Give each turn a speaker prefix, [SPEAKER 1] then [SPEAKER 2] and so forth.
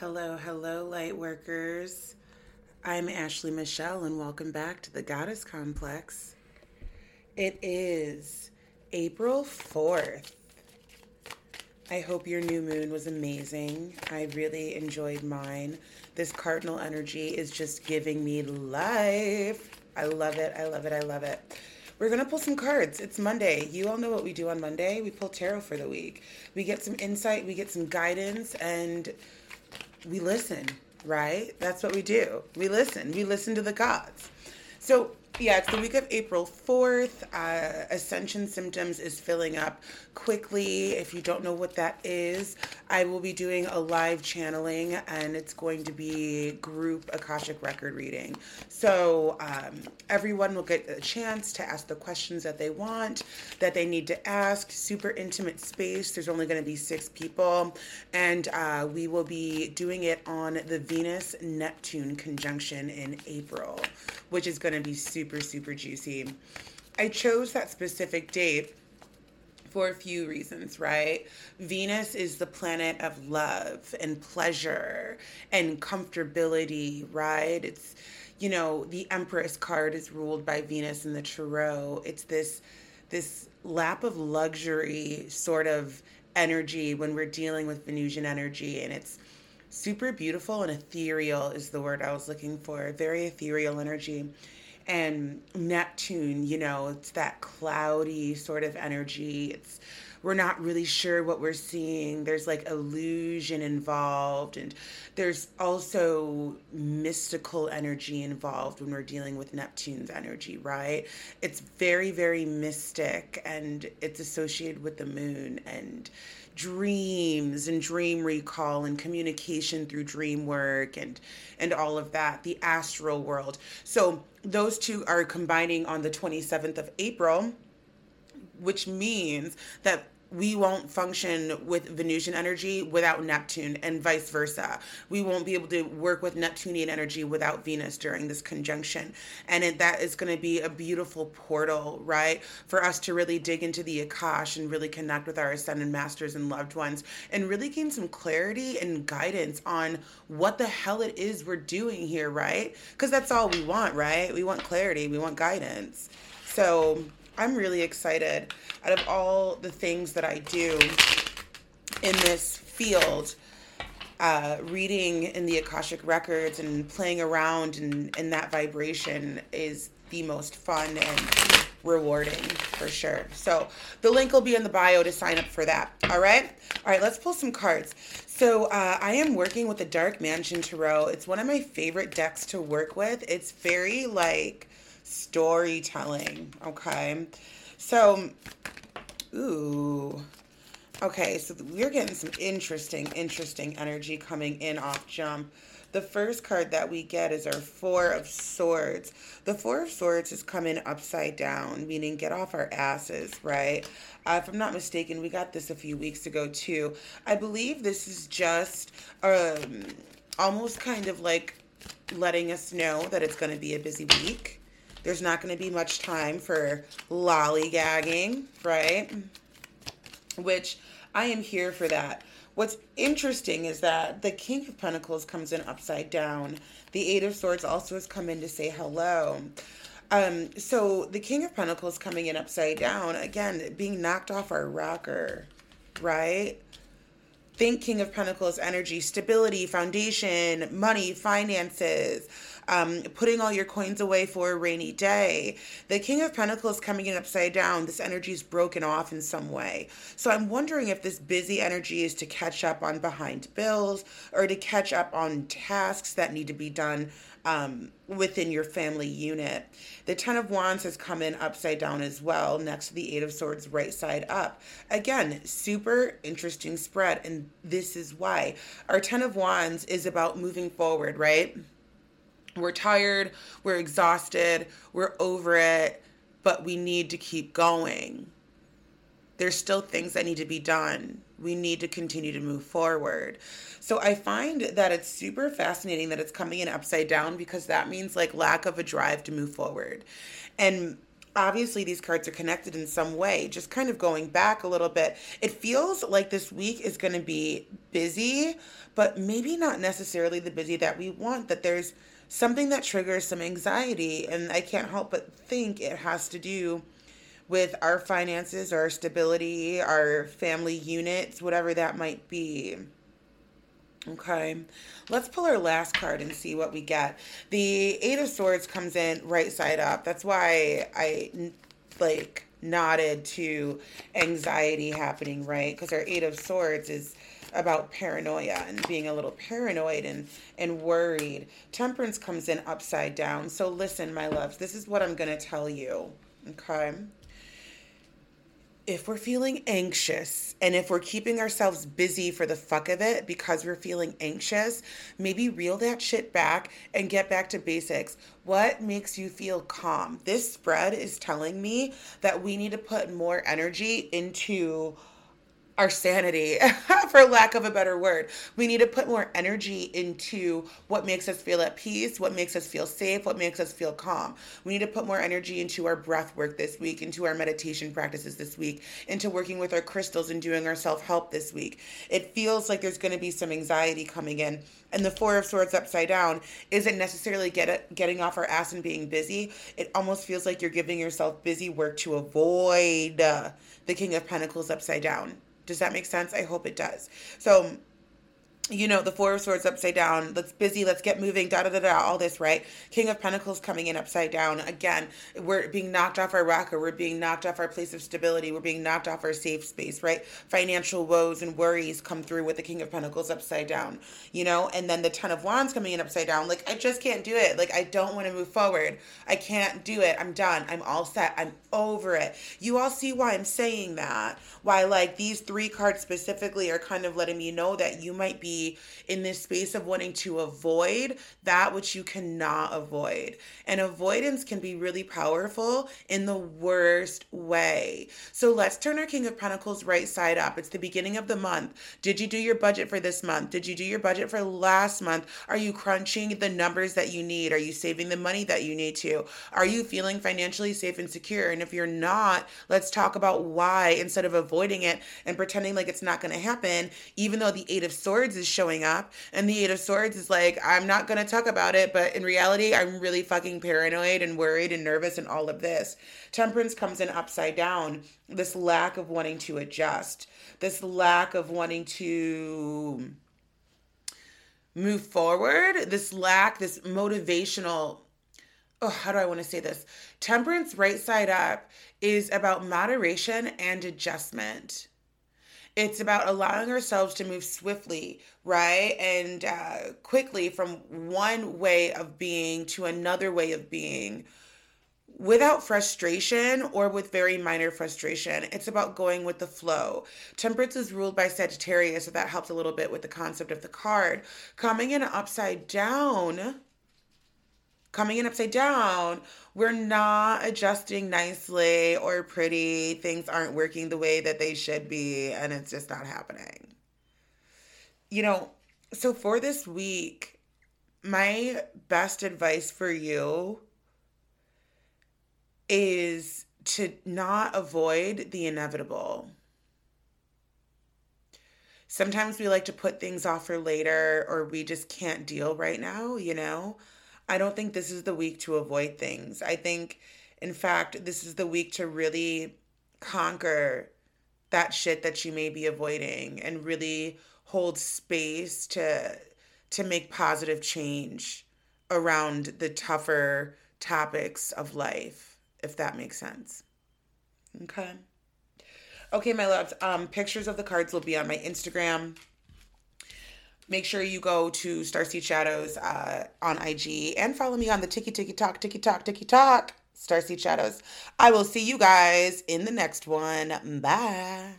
[SPEAKER 1] Hello, hello, light workers. I'm Ashley Michelle, and welcome back to the Goddess Complex. It is April 4th. I hope your new moon was amazing. I really enjoyed mine. This cardinal energy is just giving me life. I love it. I love it. I love it. We're going to pull some cards. It's Monday. You all know what we do on Monday. We pull tarot for the week. We get some insight, we get some guidance, and we listen, right? That's what we do. We listen. We listen to the gods. So yeah, it's the week of April 4th. Uh, Ascension Symptoms is filling up quickly. If you don't know what that is, I will be doing a live channeling and it's going to be group Akashic record reading. So um, everyone will get a chance to ask the questions that they want, that they need to ask. Super intimate space. There's only going to be six people. And uh, we will be doing it on the Venus Neptune conjunction in April, which is going to be super super, super juicy. I chose that specific date for a few reasons, right? Venus is the planet of love and pleasure and comfortability, right? It's, you know, the Empress card is ruled by Venus in the Tarot. It's this this lap of luxury sort of energy when we're dealing with Venusian energy and it's super beautiful and ethereal is the word I was looking for. Very ethereal energy and Neptune, you know, it's that cloudy sort of energy. It's we're not really sure what we're seeing. There's like illusion involved, and there's also mystical energy involved when we're dealing with Neptune's energy, right? It's very, very mystic, and it's associated with the moon and dreams and dream recall and communication through dream work and and all of that the astral world. So those two are combining on the 27th of April which means that we won't function with Venusian energy without Neptune and vice versa. We won't be able to work with Neptunian energy without Venus during this conjunction. And it, that is going to be a beautiful portal, right? For us to really dig into the Akash and really connect with our ascended masters and loved ones and really gain some clarity and guidance on what the hell it is we're doing here, right? Because that's all we want, right? We want clarity, we want guidance. So, I'm really excited. Out of all the things that I do in this field, uh, reading in the Akashic records and playing around in, in that vibration is the most fun and rewarding for sure. So the link will be in the bio to sign up for that. All right. All right. Let's pull some cards. So uh, I am working with the Dark Mansion Tarot. It's one of my favorite decks to work with. It's very like storytelling. Okay. So, ooh. Okay, so we're getting some interesting, interesting energy coming in off jump. The first card that we get is our Four of Swords. The Four of Swords is coming upside down, meaning get off our asses, right? Uh, if I'm not mistaken, we got this a few weeks ago too. I believe this is just um, almost kind of like letting us know that it's going to be a busy week there's not going to be much time for lollygagging, right? Which I am here for that. What's interesting is that the King of Pentacles comes in upside down. The Eight of Swords also has come in to say hello. Um, so the King of Pentacles coming in upside down, again, being knocked off our rocker, right? Think King of Pentacles energy, stability, foundation, money, finances um, putting all your coins away for a rainy day. The King of Pentacles coming in upside down, this energy is broken off in some way. So I'm wondering if this busy energy is to catch up on behind bills or to catch up on tasks that need to be done um, within your family unit. The Ten of Wands has come in upside down as well, next to the Eight of Swords, right side up. Again, super interesting spread, and this is why. Our Ten of Wands is about moving forward, right? We're tired, we're exhausted, we're over it, but we need to keep going. There's still things that need to be done. We need to continue to move forward. So I find that it's super fascinating that it's coming in upside down because that means like lack of a drive to move forward. And obviously these cards are connected in some way. Just kind of going back a little bit it feels like this week is going to be busy but maybe not necessarily the busy that we want that there's something that triggers some anxiety and i can't help but think it has to do with our finances our stability our family units whatever that might be Okay, let's pull our last card and see what we get. The Eight of Swords comes in right side up. That's why I like nodded to anxiety happening, right? Because our Eight of Swords is about paranoia and being a little paranoid and and worried. Temperance comes in upside down. So listen, my loves, this is what I'm going to tell you. Okay? If we're feeling anxious and if we're keeping ourselves busy for the fuck of it because we're feeling anxious, maybe reel that shit back and get back to basics. What makes you feel calm? This spread is telling me that we need to put more energy into our sanity, for lack of a better word. We need to put more energy into what makes us feel at peace, what makes us feel safe, what makes us feel calm. We need to put more energy into our breath work this week, into our meditation practices this week, into working with our crystals and doing our self help this week. It feels like there's going to be some anxiety coming in. And the Four of Swords upside down isn't necessarily get it, getting off our ass and being busy. It almost feels like you're giving yourself busy work to avoid uh, the King of Pentacles upside down. Does that make sense? I hope it does. So you know, the Four of Swords upside down. Let's busy. Let's get moving. Da da da da. All this, right? King of Pentacles coming in upside down. Again, we're being knocked off our rocker. We're being knocked off our place of stability. We're being knocked off our safe space, right? Financial woes and worries come through with the King of Pentacles upside down, you know, and then the Ten of Wands coming in upside down. Like, I just can't do it. Like, I don't want to move forward. I can't do it. I'm done. I'm all set. I'm over it. You all see why I'm saying that. Why, like, these three cards specifically are kind of letting me know that you might be in this space of wanting to avoid that which you cannot avoid. And avoidance can be really powerful in the worst way. So let's turn our King of Pentacles right side up. It's the beginning of the month. Did you do your budget for this month? Did you do your budget for last month? Are you crunching the numbers that you need? Are you saving the money that you need to? Are you feeling financially safe and secure? And if you're not, let's talk about why instead of avoiding it and pretending like it's not going to happen, even though the Eight of Swords is showing up. And the Eight of Swords is like, I'm not going to talk about it, but in reality, I'm really fucking paranoid and worried and nervous and all of this. Temperance comes in upside down. This lack of wanting to adjust, this lack of wanting to move forward, this lack, this motivational oh, how do I want to say this? Temperance right side up is about moderation and adjustment. It's about allowing ourselves to move swiftly, right? And uh, quickly from one way of being to another way of being without frustration or with very minor frustration. It's about going with the flow. Temperance is ruled by Sagittarius, so that helps a little bit with the concept of the card. Coming in upside down coming in upside down, we're not adjusting nicely or pretty. Things aren't working the way that they should be, and it's just not happening. You know, so for this week, my best advice for you is to not avoid the inevitable. Sometimes we like to put things off for later or we just can't deal right now, you know? I don't think this is the week to avoid things. I think, in fact, this is the week to really conquer that shit that you may be avoiding and really hold space to to make positive change around the tougher topics of life if that makes sense. Okay. Okay my loves. Um pictures of the cards will be on my instagram make sure you go to Starseed Shadows uh, on IG and follow me on the Tiki Tiki Talk, Tiki Talk, Tiki Talk, Starseed Shadows. I will see you guys in the next one. Bye.